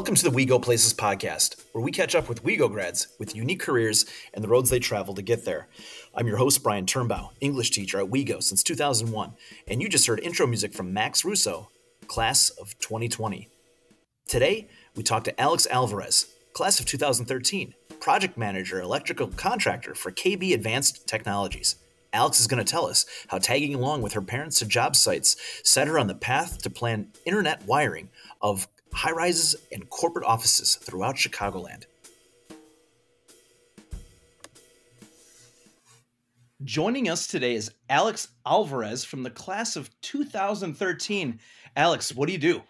Welcome to the We Go Places podcast, where we catch up with WeGo grads with unique careers and the roads they travel to get there. I'm your host, Brian Turnbow, English teacher at WeGo since 2001, and you just heard intro music from Max Russo, class of 2020. Today, we talk to Alex Alvarez, class of 2013, project manager, electrical contractor for KB Advanced Technologies. Alex is going to tell us how tagging along with her parents to job sites set her on the path to plan internet wiring of high rises and corporate offices throughout Chicagoland. Joining us today is Alex Alvarez from the class of 2013. Alex, what do you do?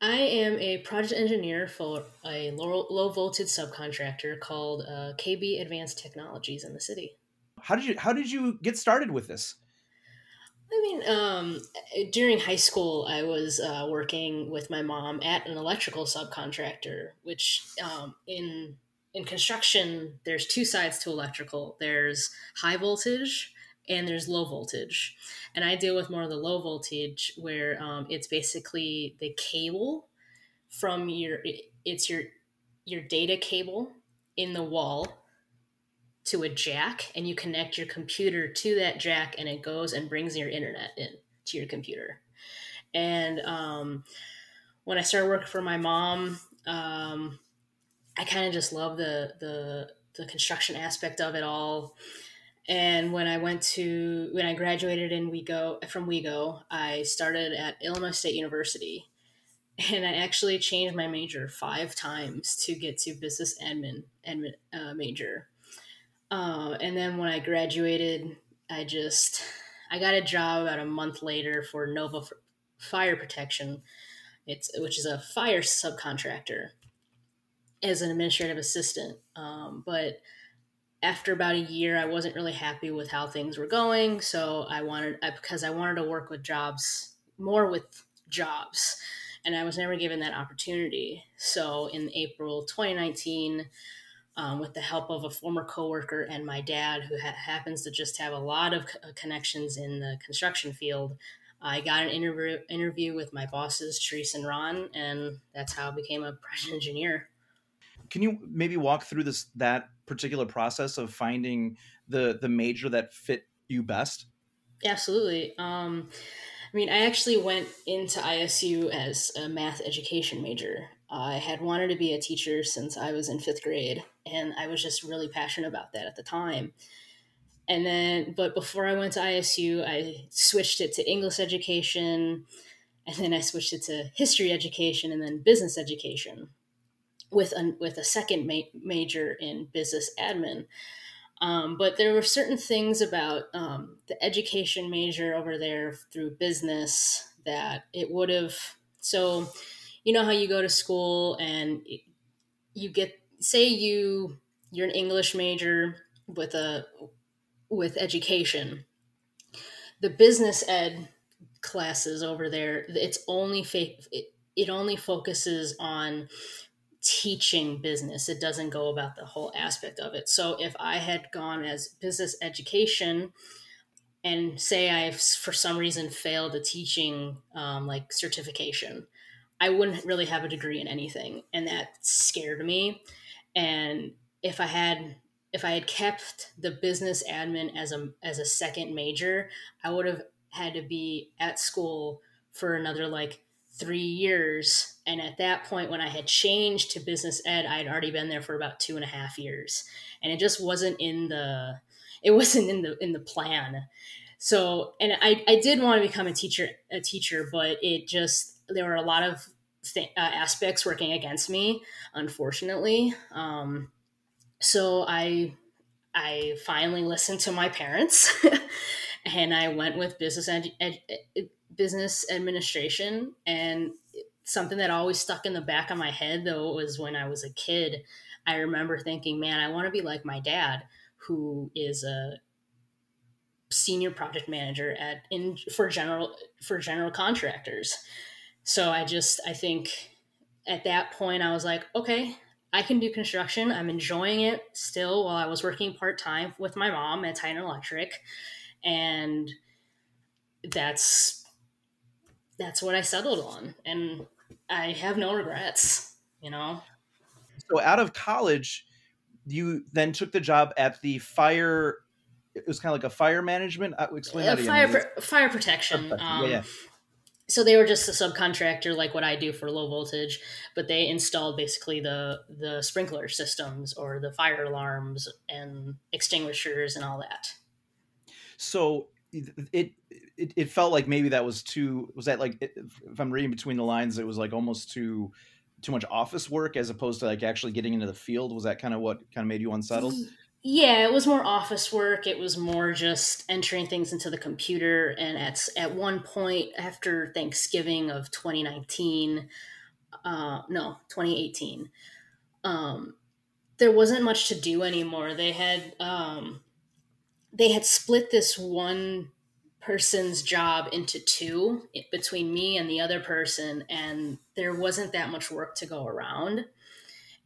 I am a project engineer for a low, low voltage subcontractor called uh, KB Advanced Technologies in the city. How did you How did you get started with this? I mean, um, during high school, I was uh, working with my mom at an electrical subcontractor, which um, in in construction, there's two sides to electrical. There's high voltage and there's low voltage, and I deal with more of the low voltage, where um, it's basically the cable from your it's your your data cable in the wall to a jack and you connect your computer to that jack and it goes and brings your internet in to your computer. And um, when i started working for my mom um, i kind of just love the, the the construction aspect of it all. And when i went to when i graduated in wego from wego i started at illinois state university. And i actually changed my major five times to get to business admin admin uh, major uh, and then when I graduated, I just I got a job about a month later for Nova Fire Protection. It's which is a fire subcontractor as an administrative assistant. Um, but after about a year, I wasn't really happy with how things were going. So I wanted I, because I wanted to work with jobs more with jobs, and I was never given that opportunity. So in April 2019 um, with the help of a former coworker and my dad, who ha- happens to just have a lot of co- connections in the construction field. I got an interview interview with my bosses, Therese and Ron, and that's how I became a project engineer. Can you maybe walk through this that particular process of finding the the major that fit you best? Absolutely. Um, I mean, I actually went into ISU as a math education major. I had wanted to be a teacher since I was in fifth grade, and I was just really passionate about that at the time. And then, but before I went to ISU, I switched it to English education, and then I switched it to history education, and then business education, with a with a second ma- major in business admin. Um, but there were certain things about um, the education major over there through business that it would have. So, you know how you go to school and you get, say, you you're an English major with a with education. The business ed classes over there, it's only fake. It, it only focuses on teaching business. It doesn't go about the whole aspect of it. So if I had gone as business education and say I've for some reason failed a teaching um, like certification, I wouldn't really have a degree in anything, and that scared me. And if I had if I had kept the business admin as a as a second major, I would have had to be at school for another like three years. And at that point, when I had changed to business ed, I had already been there for about two and a half years, and it just wasn't in the it wasn't in the in the plan. So, and I, I did want to become a teacher a teacher, but it just there were a lot of uh, aspects working against me, unfortunately. Um, so I I finally listened to my parents, and I went with business ed- ed- business administration and something that always stuck in the back of my head though was when i was a kid i remember thinking man i want to be like my dad who is a senior project manager at in for general for general contractors so i just i think at that point i was like okay i can do construction i'm enjoying it still while i was working part-time with my mom at titan electric and that's that's what I settled on. And I have no regrets, you know. So out of college, you then took the job at the fire. It was kind of like a fire management. Uh, explain uh, that fire again. pr- fire protection. Fire protection, Um, yeah, yeah. So they were just a subcontractor, like what I do for low voltage, but they installed basically the the sprinkler systems or the fire alarms and extinguishers and all that. So it, it it felt like maybe that was too. Was that like if I'm reading between the lines, it was like almost too too much office work as opposed to like actually getting into the field. Was that kind of what kind of made you unsettled? Yeah, it was more office work. It was more just entering things into the computer. And at at one point after Thanksgiving of 2019, uh, no, 2018, um, there wasn't much to do anymore. They had um, they had split this one person's job into two between me and the other person, and there wasn't that much work to go around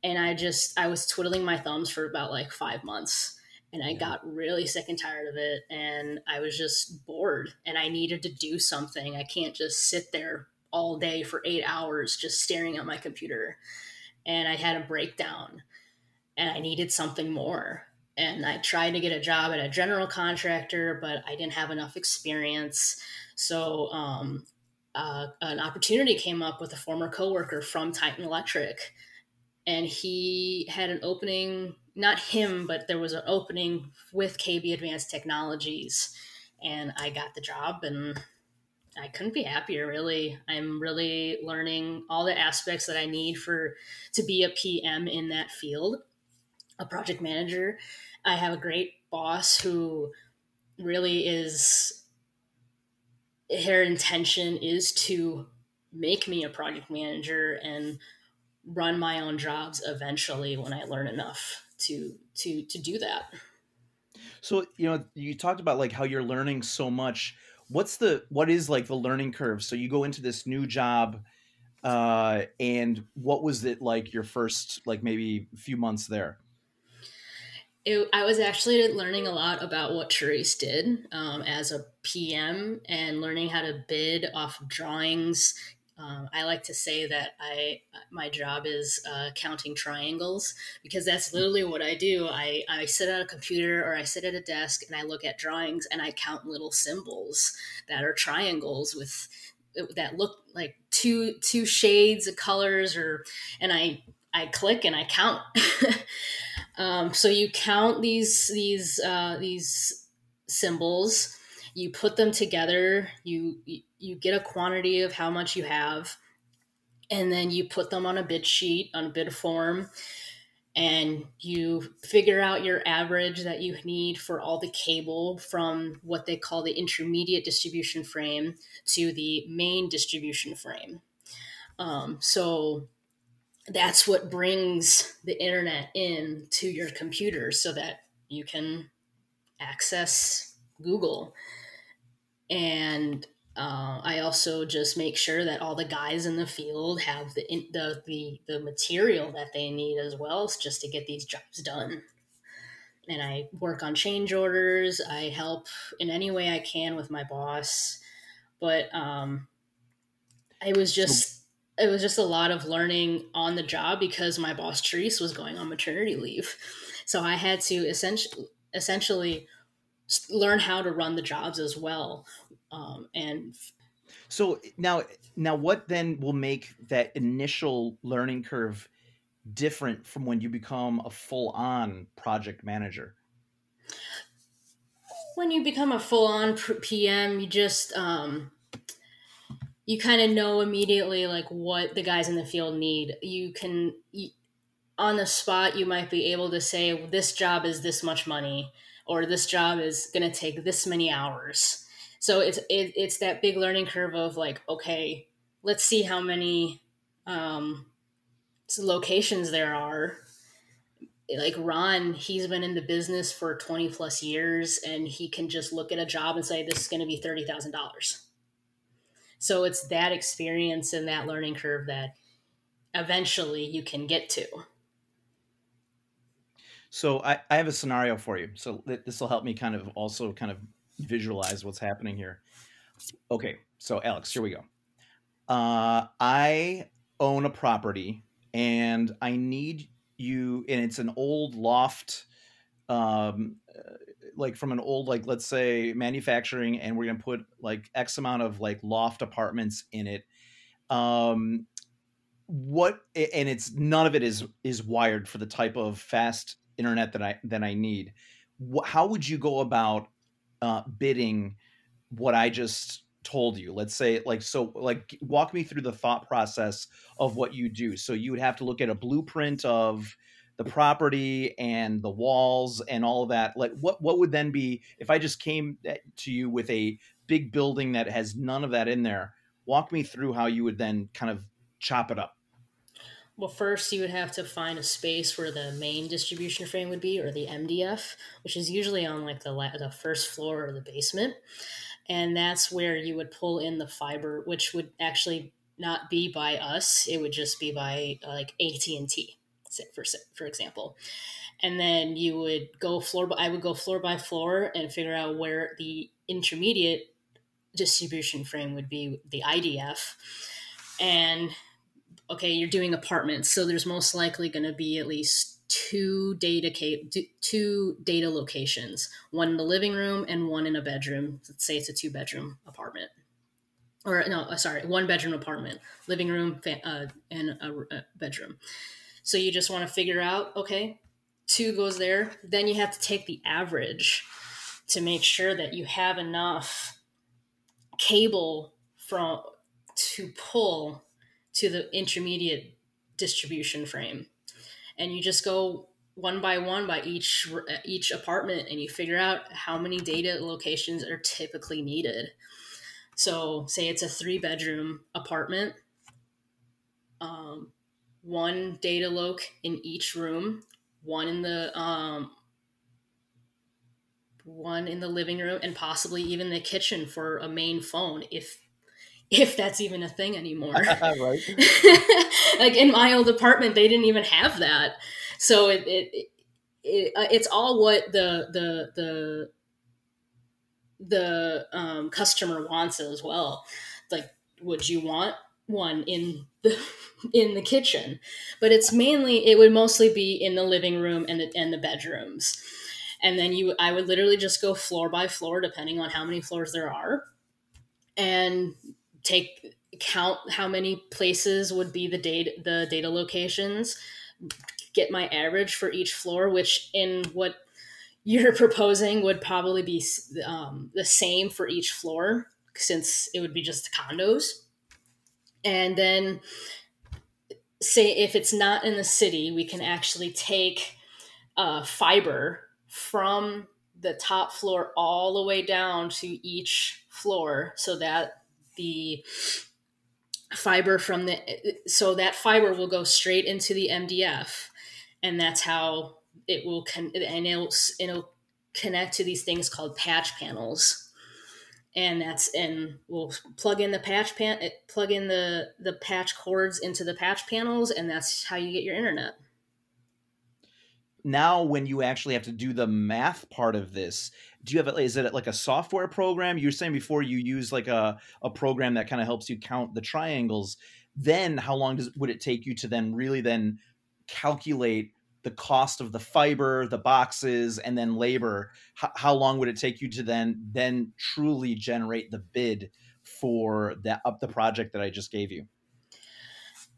and I just I was twiddling my thumbs for about like five months, and I Yeah. got really sick and tired of it, and I was just bored, and I needed to do something. I can't just sit there all day for eight hours just staring at my computer, and I had a breakdown, and I needed something more. And I tried to get a job at a general contractor, but I didn't have enough experience. So um, uh, an opportunity came up with a former coworker from Titan Electric and he had an opening not him but there was an opening with kb advanced technologies and i got the job and i couldn't be happier really. I'm really learning all the aspects that i need for to be a pm in that field. A project manager. I have a great boss who really is her intention is to make me a project manager and run my own jobs eventually when I learn enough to to to do that. So you know, you talked about like how you're learning so much. What's the what is like the learning curve? So you go into this new job, uh, and what was it like your first like maybe few months there? It, I was actually learning a lot about what Therese did um, as a PM and learning how to bid off of drawings. Um, I like to say that I my job is uh, counting triangles because that's literally what I do. I, I sit at a computer or I sit at a desk and I look at drawings and I count little symbols that are triangles with that look like two two shades of colors or and I I click and I count. um, so you count these these uh, these symbols you put them together you you get a quantity of how much you have and then you put them on a bid sheet on a bid form and you figure out your average that you need for all the cable from what they call the intermediate distribution frame to the main distribution frame. Um, so that's what brings the internet in to your computer so that you can access google. And uh, I also just make sure that all the guys in the field have the, the the the material that they need as well, just to get these jobs done. And I work on change orders. I help in any way I can with my boss, but um, I was just it was just a lot of learning on the job because my boss Therese was going on maternity leave, so I had to essentially essentially learn how to run the jobs as well um, and so now now what then will make that initial learning curve different from when you become a full-on project manager? When you become a full-on pm you just um, you kind of know immediately like what the guys in the field need. You can you, on the spot you might be able to say well, this job is this much money or this job is going to take this many hours. So it's it, it's that big learning curve of like okay let's see how many um, locations there are. Like ron he's been in the business for 20 plus years and he can just look at a job and say this is going to be $30000 so it's that experience and that learning curve that eventually you can get to so I, I have a scenario for you so this will help me kind of also kind of visualize what's happening here. Okay, so Alex, here we go. Uh, I own a property and I need you, and it's an old loft, um, uh, like from an old, like let's say manufacturing, and we're gonna put like X amount of like loft apartments in it. Um, what and it's none of it is is wired for the type of fast internet that I that I need. How would you go about uh, bidding what I just told you? Let's say like so like walk me through the thought process of what you do. So you would have to look at a blueprint of the property and the walls and all of that. Like what what would then be if i just came to you with a big building that has none of that in there walk me through how you would then kind of chop it up well, first you would have to find a space where the main distribution frame would be, or the MDF, which is usually on like the la- the first floor or the basement. And that's where you would pull in the fiber which would actually not be by us. It would just be by uh, like AT&T for for example. And then you would go floor by I would go floor by floor and figure out where the intermediate distribution frame would be the IDF and okay you're doing apartments so there's most likely going to be at least two data two data locations one in the living room and one in a bedroom let's say it's a two bedroom apartment. Or no uh, sorry one bedroom apartment living room uh, and a, a bedroom. So you just want to figure out okay two goes there then you have to take the average to make sure that you have enough cable from to pull to the intermediate distribution frame. And you just go one by one by each each apartment and you figure out how many data locations are typically needed. So say it's a three bedroom apartment um, one data loc in each room one in the um, one in the living room and possibly even the kitchen for a main phone if if that's even a thing anymore. right. like in my old apartment, they didn't even have that. So it, it, it uh, it's all what the the the the um, customer wants as well. Like, would you want one in the in the kitchen? But it's mainly it would mostly be in the living room and the and the bedrooms. And then you, I would literally just go floor by floor, depending on how many floors there are, and take count how many places would be the data the data locations get my average for each floor which in what you're proposing would probably be um, the same for each floor since it would be just condos. And then say if it's not in the city we can actually take uh, fiber from the top floor all the way down to each floor so that the fiber from the so that fiber will go straight into the MDF and that's how it will con- and it'll, it'll connect to these things called patch panels. And that's and we'll plug in the patch pan plug in the the patch cords into the patch panels and that's how you get your internet now when you actually have to do the math part of this do you have is it like a software program? You were saying before you use like a, a program that kind of helps you count the triangles. Then how long does would it take you to then really then calculate the cost of the fiber the boxes and then labor? H- how long would it take you to then then truly generate the bid for that up the project that i just gave you?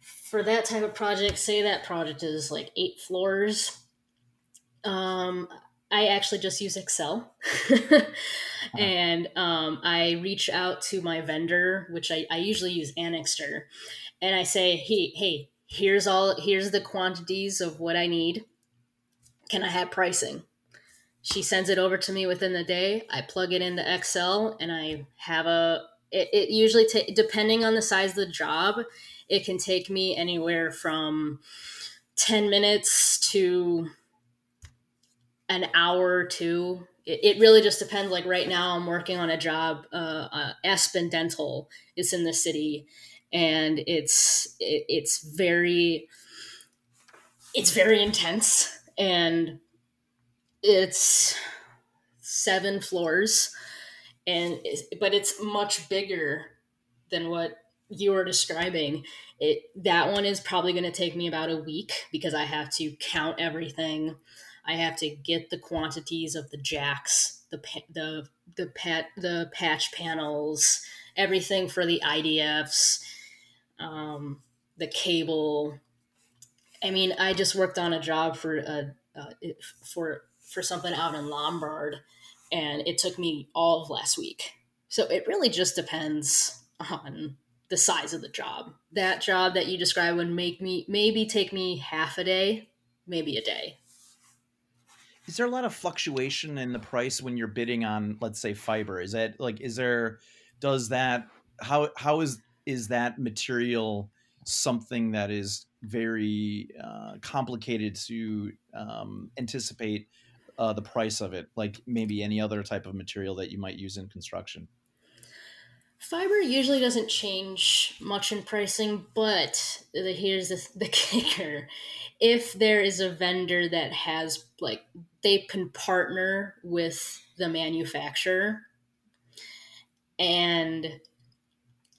For that type of project say that project is like eight floors um, I actually just use Excel. uh-huh. And um, I reach out to my vendor, which I, I usually use Anixter, and I say, hey, hey, here's all here's the quantities of what I need. Can I have pricing? She sends it over to me within the day. I plug it into Excel and I have a it, it usually ta- depending on the size of the job, it can take me anywhere from 10 minutes to an hour or two. It, it, really just depends. Like right now, I'm working on a job. Uh, uh, Aspen Dental is in the city, and it's it, it's very it's very intense, and it's seven floors, and but it's much bigger than what you were describing, it that one is probably going to take me about a week because I have to count everything. I have to get the quantities of the jacks, the the the pat the patch panels, everything for the IDFs, um, the cable. I mean, I just worked on a job for a uh, for for something out in Lombard, and it took me all of last week. So it really just depends on the size of the job. That job that you described would make me maybe take me half a day, maybe a day. Is there a lot of fluctuation in the price when you're bidding on, let's say, fiber? Is that like, is there, does that, how, how is, is that material something that is very uh, complicated to um, anticipate uh, the price of it, like maybe any other type of material that you might use in construction? Fiber usually doesn't change much in pricing, but the, here's the, the kicker. If there is a vendor that has, like, they can partner with the manufacturer and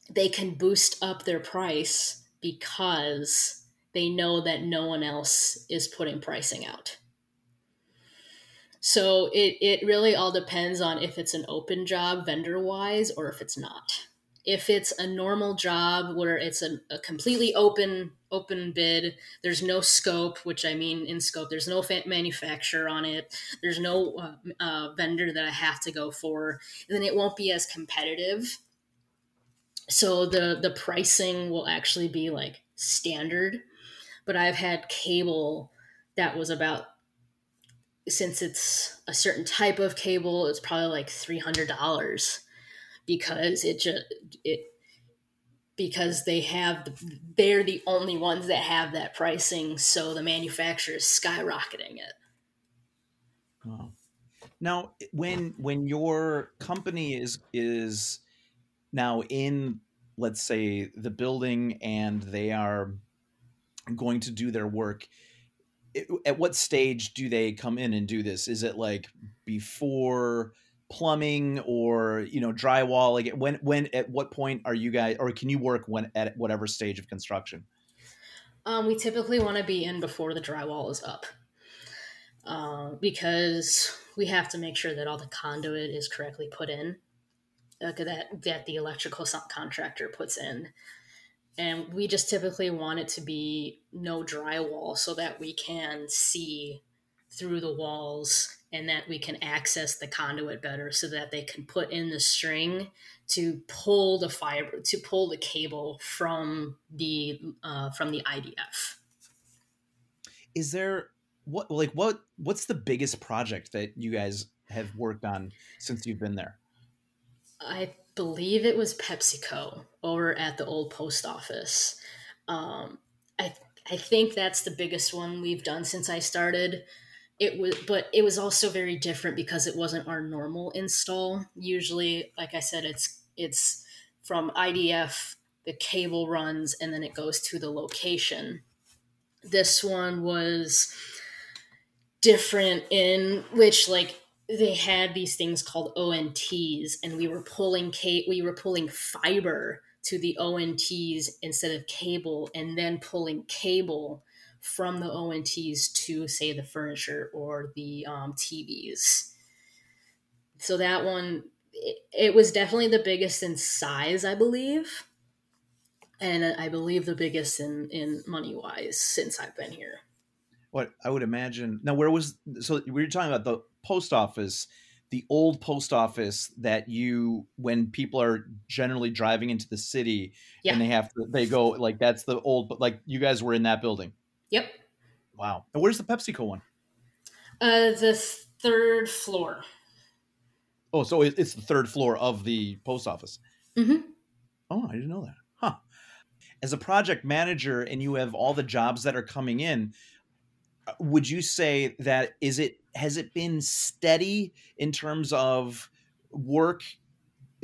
they can boost up their price because they know that no one else is putting pricing out. So it, it really all depends on if it's an open job vendor wise or if it's not. If it's a normal job where it's a, a completely open open bid, there's no scope, which I mean in scope, there's no manufacturer on it, there's no uh, uh, vendor that I have to go for, then it won't be as competitive. So the the pricing will actually be like standard. But I've had cable that was about since it's a certain type of cable, it's probably like three hundred dollars because it just it because they have the, they're the only ones that have that pricing, so the manufacturer is skyrocketing it. Wow. Now, when when your company is is now in, let's say, the building, and they are going to do their work, at what stage do they come in and do this? Is it like before plumbing or you know drywall? Like when when at what point are you guys or can you work when at whatever stage of construction? Um, we typically want to be in before the drywall is up uh, because we have to make sure that all the conduit is correctly put in uh, that that the electrical contractor puts in and we just typically want it to be no drywall so that we can see through the walls and that we can access the conduit better so that they can put in the string to pull the fiber to pull the cable from the uh, from the idf is there what like what what's the biggest project that you guys have worked on since you've been there i believe it was PepsiCo over at the old post office. Um, I I think that's the biggest one we've done since I started. It was, but it was also very different because it wasn't our normal install. Usually, like I said, it's it's from IDF, the cable runs, and then it goes to the location. This one was different in which like they had these things called ONTs, and we were pulling ca- we were pulling fiber to the ONTs instead of cable, and then pulling cable from the ONTs to say the furniture or the um, TVs. So that one, it, it was definitely the biggest in size, I believe, and I believe the biggest in in money wise since I've been here. What I would imagine now, where was so we were talking about the post office the old post office that you when people are generally driving into the city yeah. and they have to they go like that's the old but like you guys were in that building yep. Wow. And where's the pepsico one? Uh the third floor. Oh so it's the third floor of the post office. Mm-hmm. oh i didn't know that. Huh. As a project manager and you have all the jobs that are coming in uh, would you say that is it has it been steady in terms of work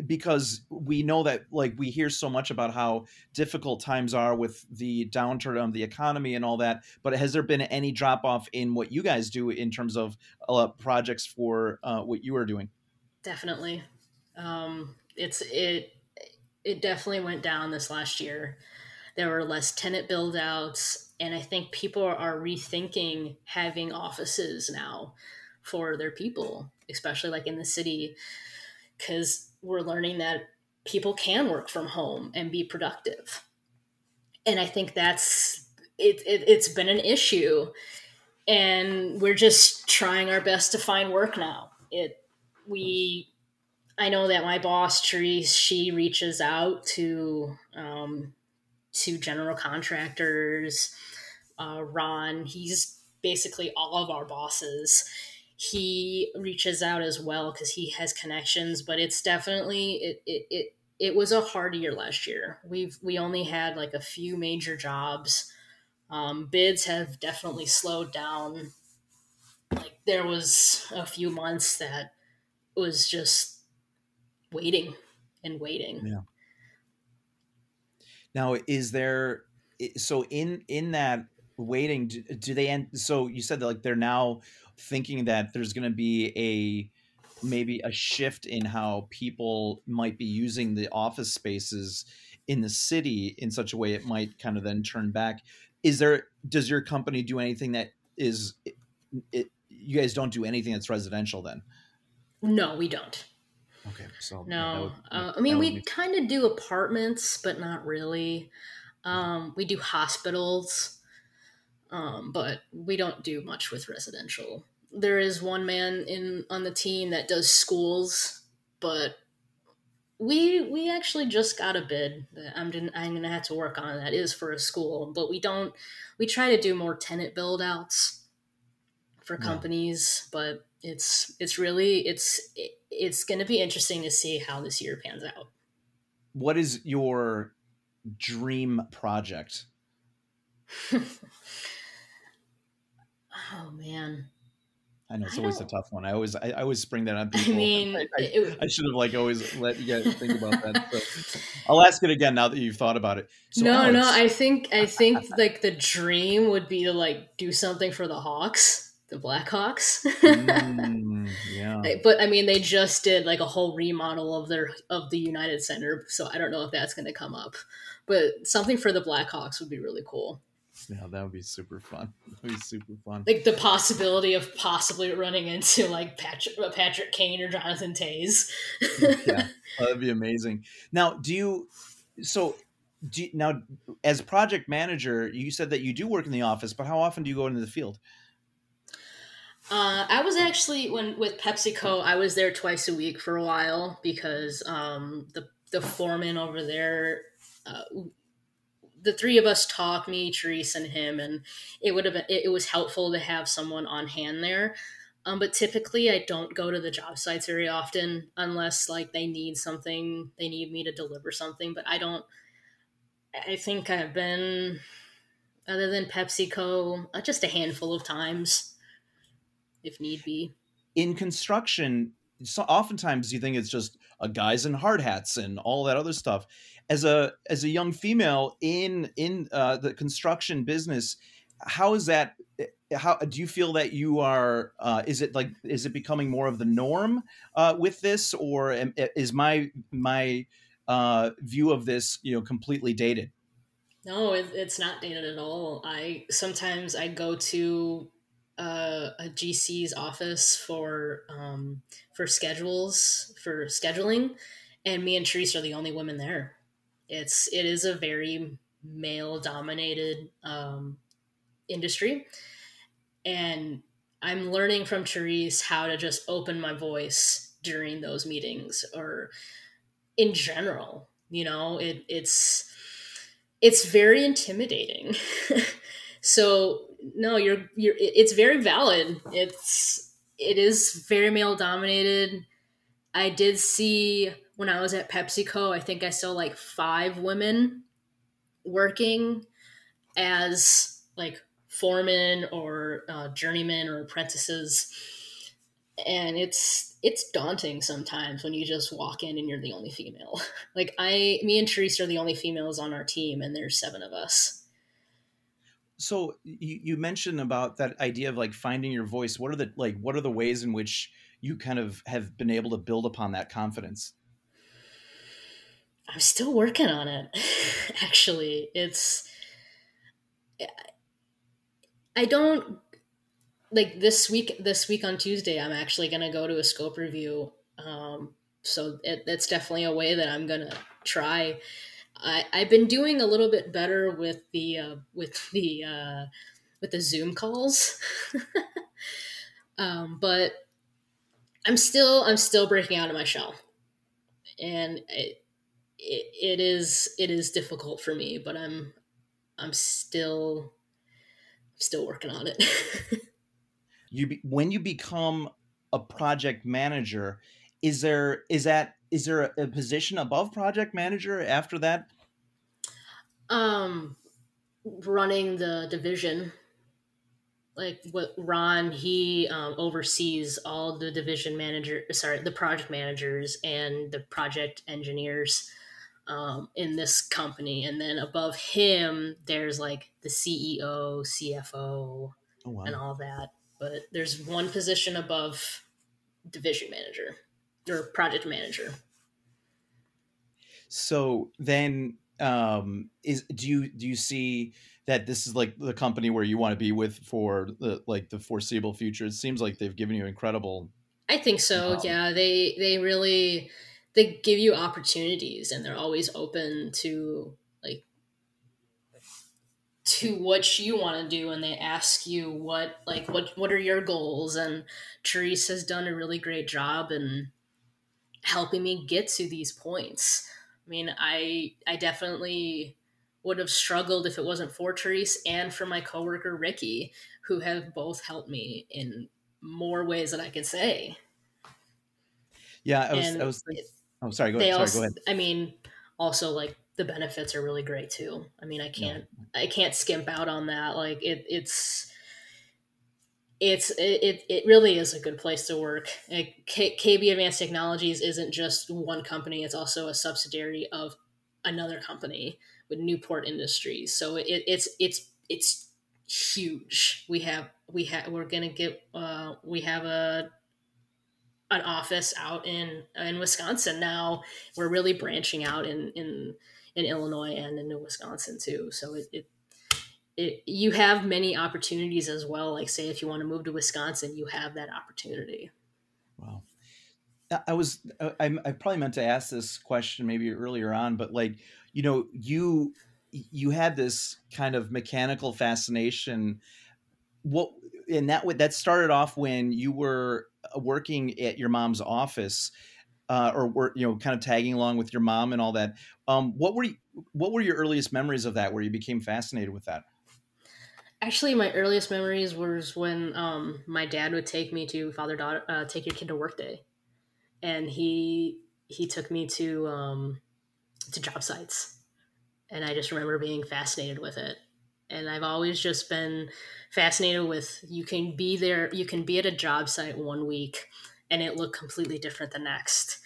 because we know that like we hear so much about how difficult times are with the downturn of the economy and all that but has there been any drop off in what you guys do in terms of uh, projects for uh, what you are doing definitely um, it's it it definitely went down this last year. There were less tenant build outs, and I think people are rethinking having offices now for their people, especially like in the city, because we're learning that people can work from home and be productive. And I think that's it, it it's been an issue and we're just trying our best to find work now. It we I know that my boss Therese she reaches out to um, to general contractors. Uh, Ron he's basically all of our bosses. He reaches out as well because he has connections, but it's definitely it, it it it was a hard year last year. We've we only had like a few major jobs um, bids have definitely slowed down. Like there was a few months that was just waiting and waiting. Yeah. Now, is there so in in that waiting? Do, do they end? So you said that like they're now thinking that there's going to be a maybe a shift in how people might be using the office spaces in the city in such a way it might kind of then turn back is there does your company do anything that is it, it, you guys don't do anything that's residential then no we don't okay so no would, uh, i mean we be... kind of do apartments but not really um, we do hospitals um, but we don't do much with residential there is one man in on the team that does schools but we we actually just got a bid that I'm I'm gonna have to work on. That is for a school, but we don't. We try to do more tenant build outs for companies, but it's it's really it's it's going to be interesting to see how this year pans out. What is your dream project? man. I know it's I always a tough one. I always I, I always spring that on people. I mean, I, I, it... I, should have like always let you guys think about that. So I'll ask it again now that you've thought about it. So no, Alex... no, I think I think like the dream would be to like do something for the Hawks, the Blackhawks. mm, yeah. But I mean, they just did like a whole remodel of their of the United Center, so I don't know if that's going to come up. But something for the Blackhawks would be really cool. Yeah, that would be super fun. That would be super fun. Like the possibility of possibly running into like Patrick, uh, Patrick Kane or Jonathan Toews. yeah, that'd be amazing. Now, do you? So, do you, now as project manager, you said that you do work in the office, but how often do you go into the field? Uh, I was actually when with PepsiCo, I was there twice a week for a while because um, the the foreman over there uh, the three of us talk, me, Therese, and him, and it would have been it, it was helpful to have someone on hand there. Um, but typically, I don't go to the job sites very often unless like they need something, they need me to deliver something. But I don't. I think I've been, other than PepsiCo, uh, just a handful of times, if need be. In construction, so oftentimes you think it's just a guys in hard hats and all that other stuff as a as a young female in in uh, the construction business how is that eh, how do you feel that you are uh, is it like is it becoming more of the norm uh, with this? Or am, eh, is my my uh, view of this you know completely dated? No it, it's not dated at all. I sometimes i go to uh, a gc's office for um, for schedules for scheduling and me and Therese are the only women there it's it is a very male dominated um, industry, and I'm learning from Therese how to just open my voice during those meetings or in general. You know, it, it's it's very intimidating. so no, you're you're it's very valid. It's it is very male dominated. I did see when I was at PepsiCo, I think I saw like five women working as like foremen or uh, journeymen or apprentices, and it's it's daunting sometimes when you just walk in and you're the only female. like I, me and Teresa are the only females on our team, and there's seven of us. So you, you mentioned about that idea of like finding your voice. What are the like? What are the ways in which you kind of have been able to build upon that confidence? I'm still working on it. Actually, it's I don't like this week. This week on Tuesday, I'm actually to go to a scope review. Um, so it, it's definitely a way that I'm to try. I, I've been doing a little bit better with the uh, with the uh, with the Zoom calls, um, but I'm still I'm still breaking out of my shell, and it, it, it is it is difficult for me. But I'm I'm still still working on it. you be, when you become a project manager, is there is that is there a, a position above project manager after that? Um, running the division like what Ron he um, oversees all the division manager sorry the project managers and the project engineers um, in this company. And then above him there's like the CEO CFO oh, wow. and all that. But there's one position above division manager or project manager. So then um is do you do you see that this is like the company where you want to be with for the like the foreseeable future? It seems like they've given you incredible i think so. um, yeah they they really they give you opportunities and they're always open to like to what you want to do and they ask you what like what what are your goals and Therese has done a really great job in helping me get to these points I mean, I I definitely would have struggled if it wasn't for Therese and for my coworker Ricky, who have both helped me in more ways than I can say. Yeah, I was. And I was thinking, oh, sorry. Go, sorry, also, go ahead. I mean, also like the benefits are really great too. I mean, I can't. I can't skimp out on that. Like it, it's it's it, it really is a good place to work. K- KB Advanced Technologies isn't just one company; it's also a subsidiary of another company with Newport Industries. So it, it's it's it's huge. We have we have we're gonna get uh, we have a an office out in in Wisconsin now. We're really branching out in in in Illinois and in Wisconsin too. So it, it it, you have many opportunities as well. Like, say, if you want to move to Wisconsin, you have that opportunity. Wow. I was, I, I probably meant to ask this question maybe earlier on, but like, you know, you, you had this kind of mechanical fascination. What, and that, that started off when you were uh, working at your mom's office. Uh, or were you know kind of tagging along with your mom and all that. Um, what were you, what were your earliest memories of that, where you became fascinated with that? Actually, my earliest memories was when um, my dad would take me to father daughter uh, take your kid to work day, and he he took me to um, to job sites, and I just remember being fascinated with it. And I've always just been fascinated with you can be there, you can be at a job site one week, and it look completely different the next.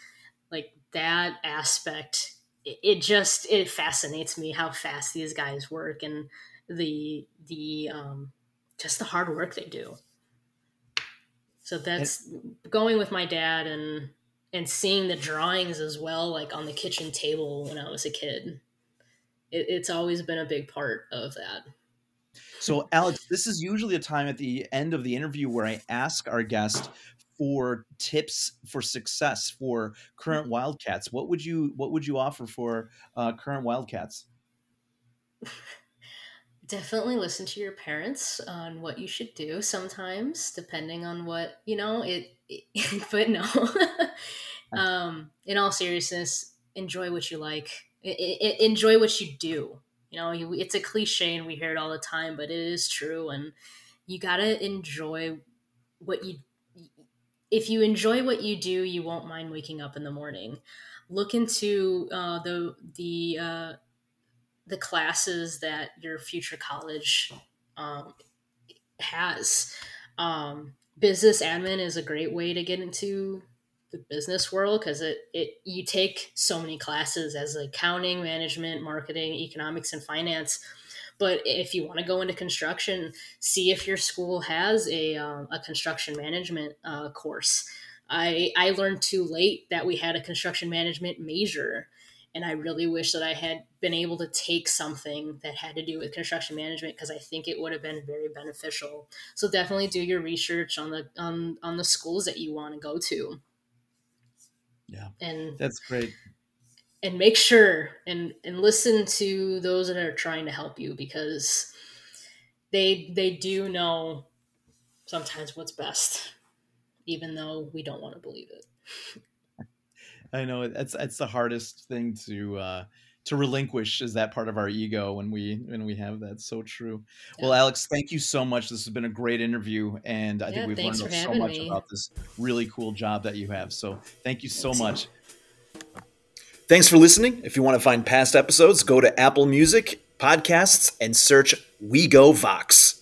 Like that aspect, it, it just it fascinates me how fast these guys work and the the um, just the hard work they do. So that's going with my dad and and seeing the drawings as well, like on the kitchen table when I was a kid. It, it's always been a big part of that. So, Alex, this is usually a time at the end of the interview where I ask our guest for tips for success for current Wildcats. What would you What would you offer for uh, current Wildcats? definitely listen to your parents on what you should do sometimes depending on what you know it, it but no um in all seriousness enjoy what you like it, it, enjoy what you do you know you, it's a cliche and we hear it all the time but it is true and you gotta enjoy what you if you enjoy what you do you won't mind waking up in the morning look into uh, the the uh, the classes that your future college um, has. Um, business admin is a great way to get into the business world because it, it you take so many classes as accounting, management, marketing, economics, and finance. But if you want to go into construction, see if your school has a, um, a construction management uh, course. I, I learned too late that we had a construction management major and I really wish that I had been able to take something that had to do with construction management because I think it would have been very beneficial. So definitely do your research on the on on the schools that you want to go to. Yeah. And that's great. And make sure and and listen to those that are trying to help you because they they do know sometimes what's best even though we don't want to believe it. I know it's that's the hardest thing to uh, to relinquish is that part of our ego when we when we have that. So true. Yeah. Well, Alex, thank you so much. This has been a great interview, and I yeah, think we've learned so much me. about this really cool job that you have. So thank you so Thanks. much. Thanks for listening. If you want to find past episodes, go to Apple Music podcasts and search We Go Vox.